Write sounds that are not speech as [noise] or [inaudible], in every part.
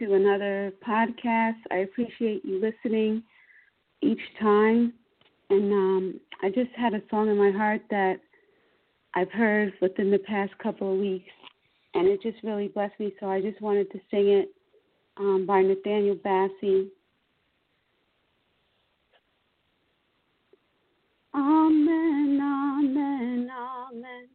To another podcast. I appreciate you listening each time. And um, I just had a song in my heart that I've heard within the past couple of weeks, and it just really blessed me. So I just wanted to sing it um, by Nathaniel Bassey. Amen, amen, amen. Amen,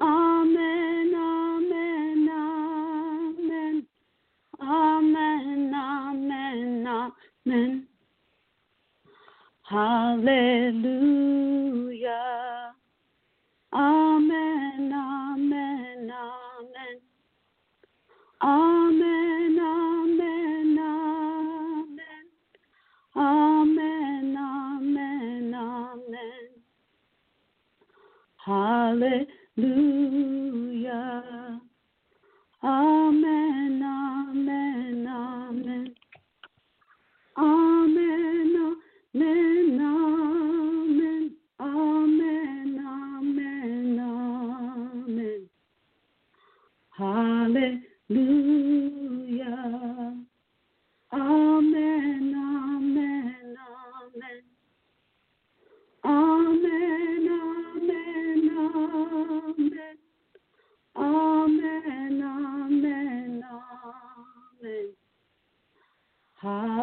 amen, Amen, amen, amen. Hallelujah. Amen, amen, amen. Amen, amen, amen. Amen, amen, amen. Hallelujah. Amen, amen, Amen,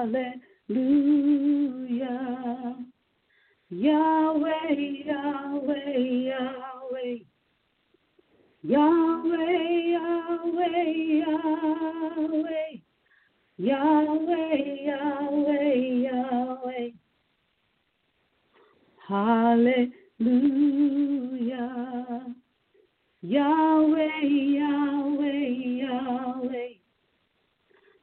Hallelujah. Yahweh, Yahweh, Yahweh. Yahweh, Yahweh, Yahweh. Yahweh, Yahweh, Yahweh. Hallelujah. Yahweh, Yahweh, Yahweh.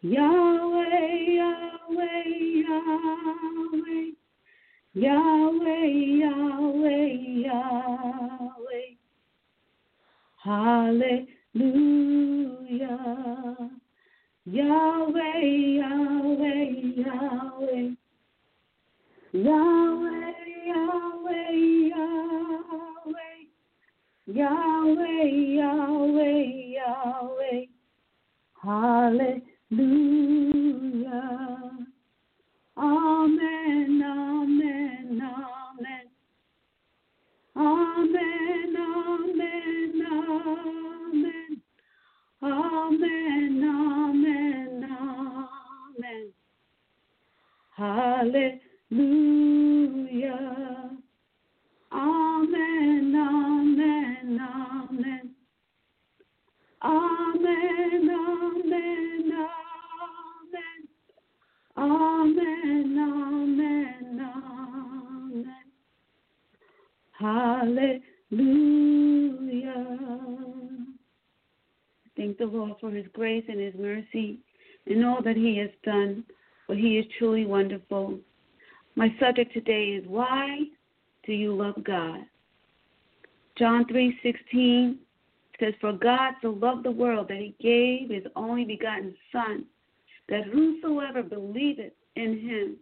Yahweh, Yahweh, Yahweh. Yahweh, Yahweh, Yahweh. Hallelujah. Yahweh, Yahweh, Yahweh. Yahweh, Yahweh, Yahweh. Yahweh, Yahweh, Yahweh. Hallelujah. Amen, amen, amen. Amen, amen, amen. Amen, amen, amen. Hallelujah. Amen, amen, amen. Amen, Amen, amen. Hallelujah. Thank the Lord for his grace and his mercy and all that he has done, for he is truly wonderful. My subject today is why do you love God? John 3:16 says for God so loved the world that he gave his only begotten son that whosoever believeth in him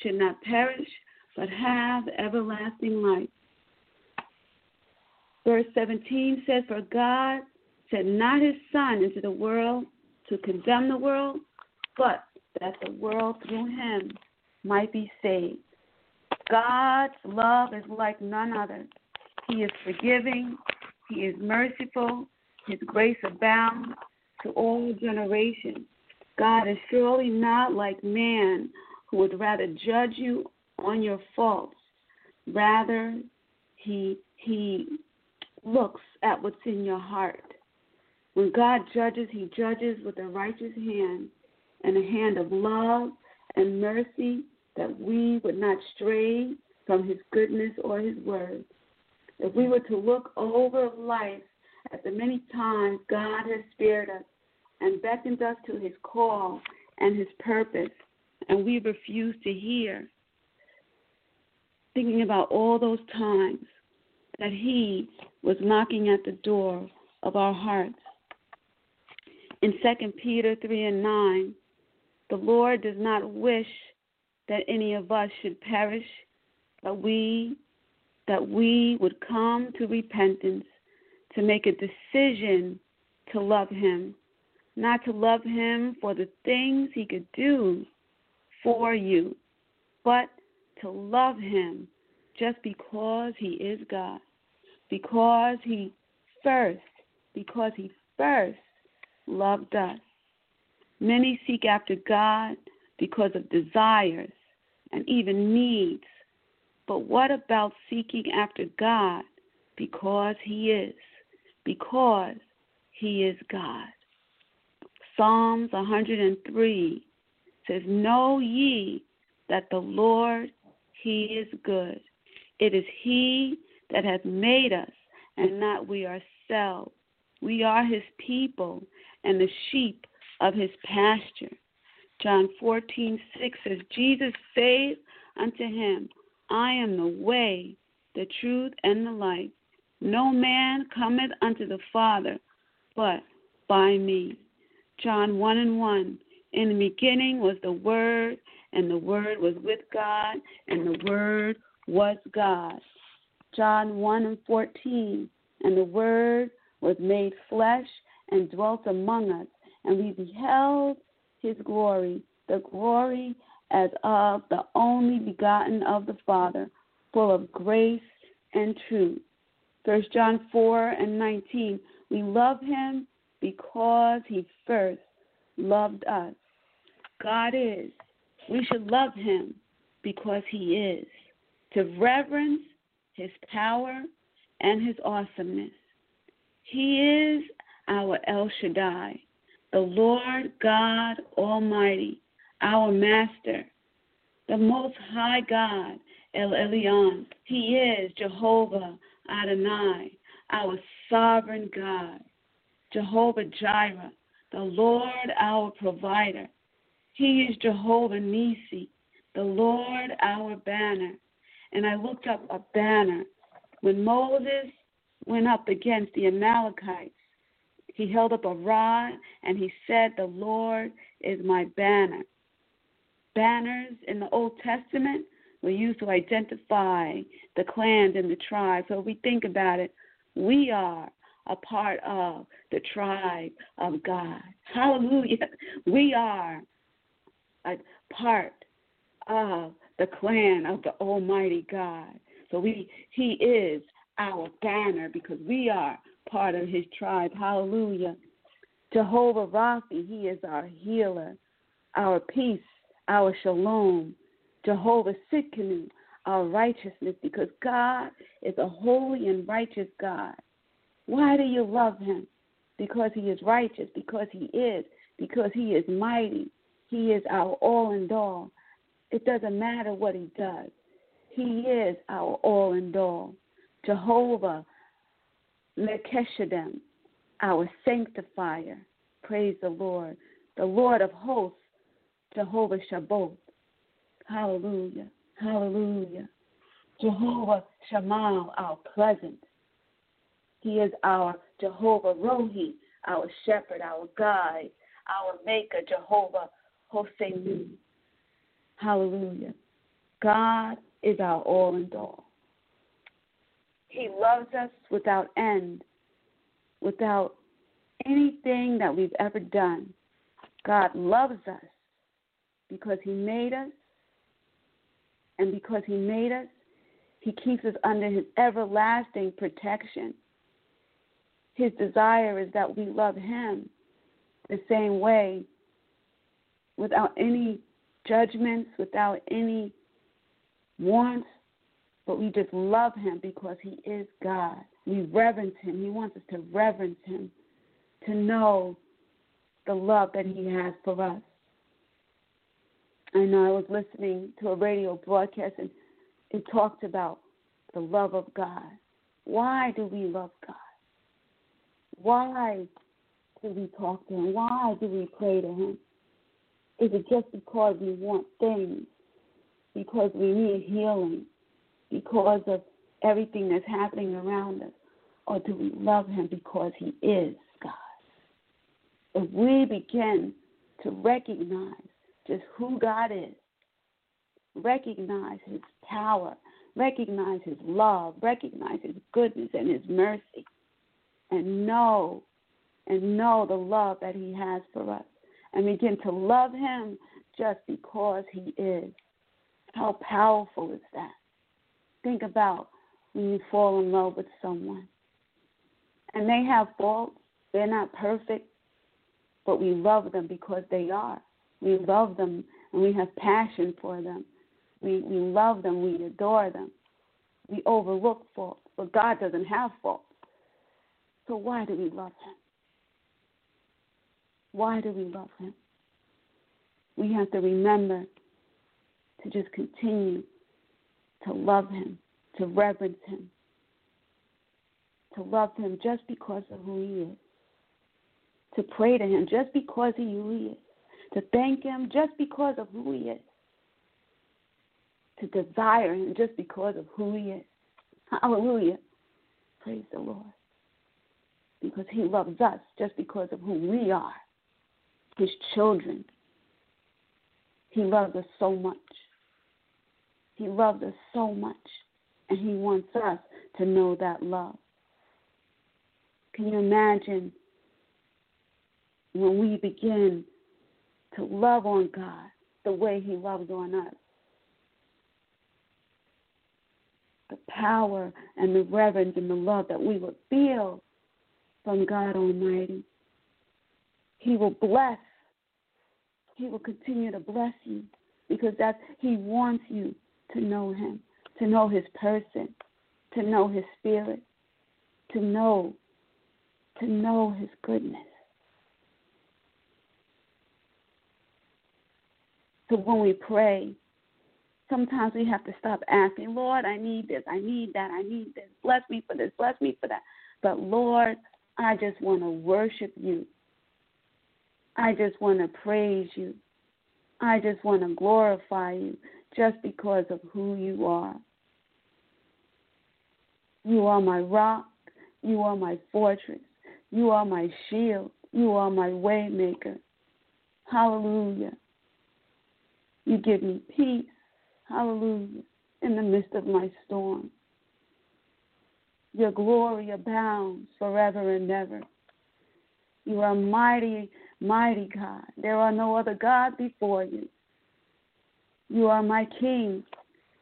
should not perish but have everlasting life. Verse 17 says for God sent not his son into the world to condemn the world but that the world through him might be saved. God's love is like none other. He is forgiving, He is merciful, His grace abounds to all generations. God is surely not like man who would rather judge you on your faults. Rather, he he looks at what's in your heart. When God judges, he judges with a righteous hand and a hand of love and mercy that we would not stray from his goodness or his word. If we were to look over life at the many times God has spared us and beckoned us to his call and his purpose, and we refuse to hear, thinking about all those times that he was knocking at the door of our hearts. In 2 Peter 3 and 9, the Lord does not wish that any of us should perish, but we that we would come to repentance, to make a decision to love him, not to love him for the things he could do for you, but to love him just because he is God, because he first, because he first loved us. Many seek after God because of desires and even needs. But what about seeking after God because He is? Because He is God. Psalms 103 says, Know ye that the Lord, He is good. It is He that hath made us, and not we ourselves. We are His people and the sheep of His pasture. John 14, 6 says, Jesus saith unto him, I am the way, the truth, and the life. No man cometh unto the Father but by me. John 1 and 1. In the beginning was the Word, and the Word was with God, and the Word was God. John 1 and 14. And the Word was made flesh and dwelt among us, and we beheld his glory, the glory as of the only begotten of the Father, full of grace and truth. 1 John 4 and 19. We love him because he first loved us. God is. We should love him because he is. To reverence his power and his awesomeness. He is our El Shaddai, the Lord God Almighty, our Master, the Most High God, El Elyon. He is Jehovah Adonai, our sovereign God, Jehovah Jireh, the Lord our provider. He is Jehovah Nisi, the Lord our banner. And I looked up a banner when Moses went up against the Amalekites. He held up a rod and he said, The Lord is my banner. Banners in the Old Testament were used to identify the clans and the tribes. So if we think about it, we are a part of the tribe of God. [laughs] Hallelujah. We are a part of the clan of the Almighty God. So we he is our banner because we are part of his tribe. Hallelujah. Jehovah Rapha, he is our healer, our peace, our shalom. Jehovah Tsidkenu, our righteousness, because God is a holy and righteous God. Why do you love him? Because he is righteous, because he is, because he is mighty. He is our all and all. It doesn't matter what he does. He is our all and all. Jehovah Mekeshedem, our sanctifier. Praise the Lord. The Lord of hosts, Jehovah Sabaoth. Hallelujah. Hallelujah. Jehovah Shammah, our present. He is our Jehovah Rohi, our shepherd, our guide, our maker, Jehovah Hossein. Hallelujah. God is our all and all. He loves us without end, without anything that we've ever done. God loves us because He made us And because He made us, He keeps us under His everlasting protection. His desire is that we love Him the same way without any judgments, without any wants, but we just love Him because He is God. We reverence Him. He wants us to reverence Him, to know the love that He has for us. I know I was listening to a radio broadcast and it talked about the love of God. Why do we love God? Why do we talk to Him? Why do we pray to Him? Is it just because we want things? Because we need healing? Because of everything that's happening around us? Or do we love Him because He is God? If we begin to recognize just who God is, recognize His power, recognize His love, recognize His goodness and His mercy, and know and know the love that He has for us, and begin to love Him just because He is. How powerful is that? Think about when you fall in love with someone and they have faults, they're not perfect, but we love them because they are. We love them and we have passion for them. We, we love them, we adore them. We overlook faults, but God doesn't have faults. So why do we love Him? Why do we love Him? We have to remember to just continue to love Him, to reverence Him, to love Him just because of who He is, to pray to Him just because of who He is, to thank Him just because of who He is, to desire Him just because of who He is. Hallelujah. Praise the Lord. Because He loves us just because of who we are, His children. He loves us so much. He loves us so much, and He wants us to know that love. Can you imagine when we begin to love on God the way He loves on us? The power and the reverence and the love that we would feel from God Almighty. He will bless. He will continue to bless you because that's He wants you to know Him, to know His person, to know His spirit, to know, to know His goodness. So when we pray, sometimes we have to stop asking, Lord, I need this, I need that, I need this. Bless me for this, bless me for that. But Lord, I just want to worship you. I just want to praise you. I just want to glorify you just because of who you are. You are my rock. You are my fortress. You are my shield. You are my waymaker. Hallelujah. You give me peace. Hallelujah. In the midst of my storm. Your glory abounds forever and ever. You are mighty, mighty God. There are no other God before you. You are my King.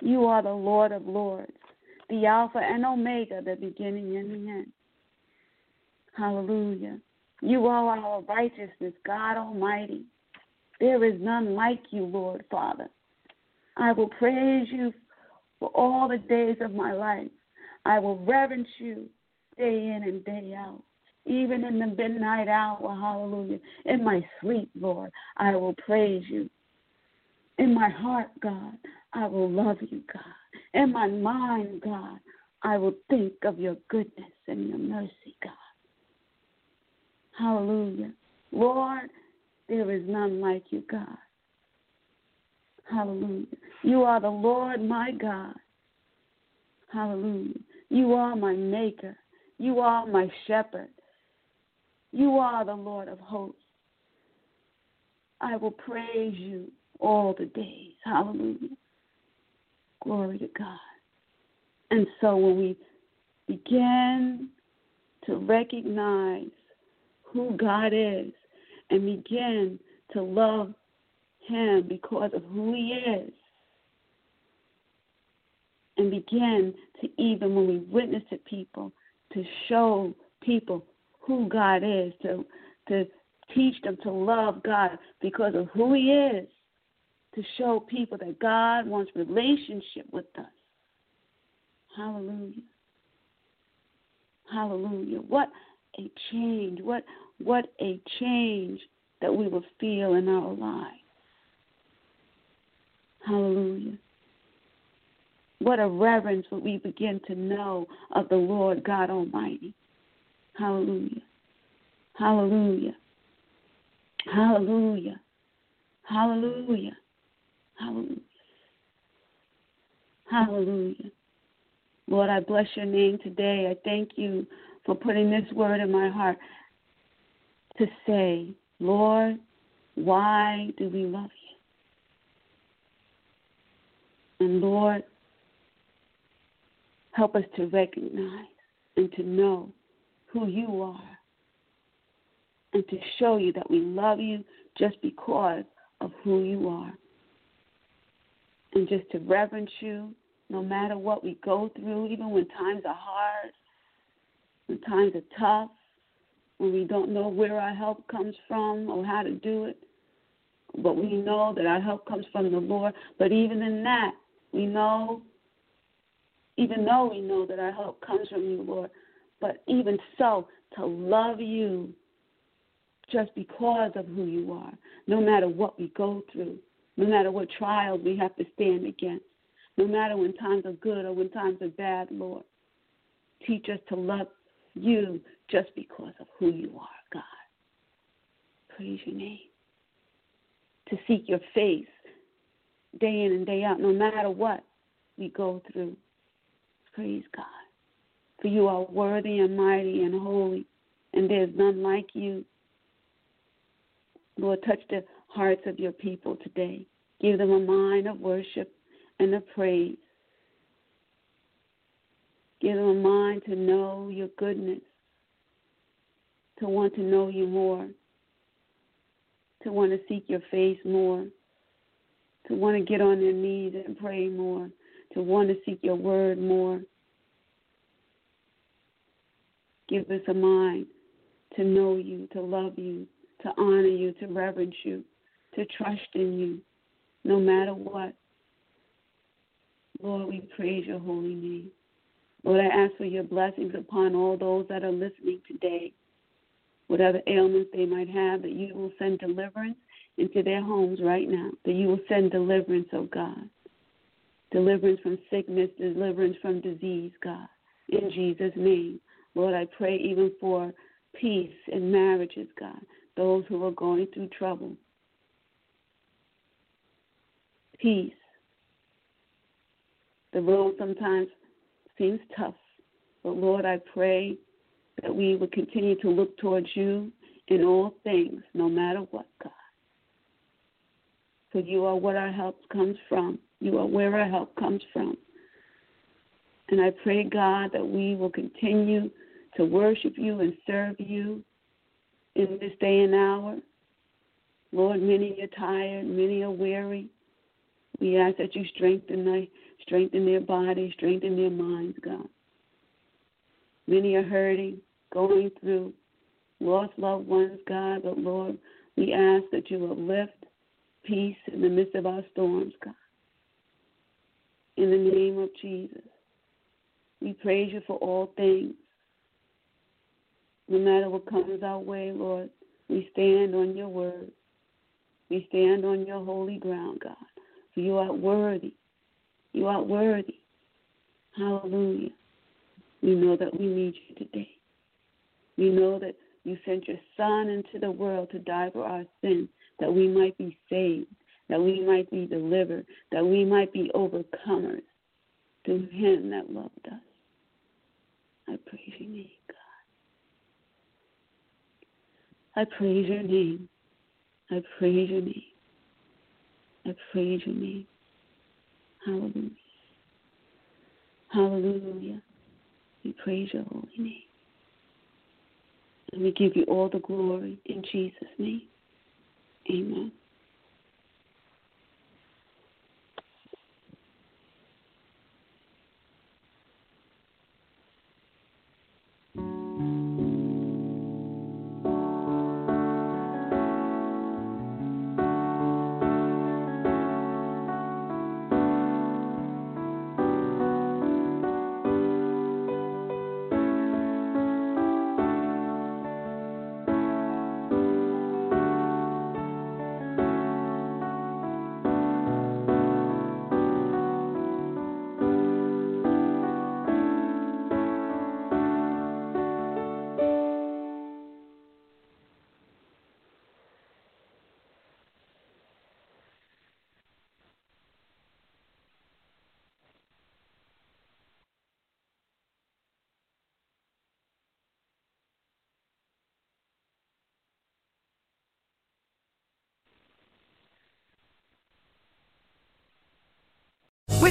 You are the Lord of Lords, the Alpha and Omega, the beginning and the end. Hallelujah. You are our righteousness, God Almighty. There is none like you, Lord Father. I will praise you for all the days of my life. I will reverence you day in and day out. Even in the midnight hour, hallelujah. In my sleep, Lord, I will praise you. In my heart, God, I will love you, God. In my mind, God, I will think of your goodness and your mercy, God. Hallelujah. Lord, there is none like you, God. Hallelujah. You are the Lord my God. Hallelujah. You are my maker. You are my shepherd. You are the Lord of hosts. I will praise you all the days. Hallelujah. Glory to God. And so when we begin to recognize who God is and begin to love Him because of who He is, and begin to even when we witness to people to show people who God is, to to teach them to love God because of who He is, to show people that God wants relationship with us. Hallelujah. Hallelujah. What a change. What what a change that we will feel in our lives. Hallelujah. What a reverence will we begin to know of the Lord God Almighty. Hallelujah. Hallelujah. Hallelujah. Hallelujah. Hallelujah. Hallelujah. Lord, I bless your name today. I thank you for putting this word in my heart to say, Lord, why do we love you? And Lord, help us to recognize and to know who you are and to show you that we love you just because of who you are. And just to reverence you no matter what we go through, even when times are hard, when times are tough, when we don't know where our help comes from or how to do it. But we know that our help comes from the Lord. But even in that, we know, even though we know that our help comes from you, Lord, but even so, to love you just because of who you are, no matter what we go through, no matter what trials we have to stand against, no matter when times are good or when times are bad, Lord. Teach us to love you just because of who you are, God. Praise your name. To seek your face day in and day out, no matter what we go through. Praise God. For you are worthy and mighty and holy, and there's none like you. Lord, touch the hearts of your people today. Give them a mind of worship and of praise. Give them a mind to know your goodness, to want to know you more, to want to seek your face more, to want to get on their knees and pray more, to want to seek your word more. Give us a mind to know you, to love you, to honor you, to reverence you, to trust in you, no matter what. Lord, we praise your holy name. Lord, I ask for your blessings upon all those that are listening today. Whatever ailments they might have, that you will send deliverance into their homes right now, that you will send deliverance, oh God. Deliverance from sickness, deliverance from disease, God. In Jesus' name. Lord, I pray even for peace in marriages, God, those who are going through trouble. Peace. The road sometimes seems tough. But Lord, I pray that we would continue to look towards you in all things, no matter what, God. For you are what our help comes from. You are where our help comes from. And I pray, God, that we will continue to worship you and serve you in this day and hour. Lord, many are tired, many are weary. We ask that you strengthen their, strengthen their bodies, strengthen their minds, God. Many are hurting, going through lost loved ones, God, but Lord, we ask that you will lift peace in the midst of our storms, God. In the name of Jesus, we praise you for all things. No matter what comes our way, Lord, we stand on your word. We stand on your holy ground, God. For you are worthy. You are worthy. Hallelujah. We know that we need you today. We know that you sent your Son into the world to die for our sins, that we might be saved, that we might be delivered, that we might be overcomers through him that loved us. I praise your name, God. I praise your name. I praise your name. I praise your name. Hallelujah. Hallelujah. We praise your holy name. And we give you all the glory in Jesus' name. Amen.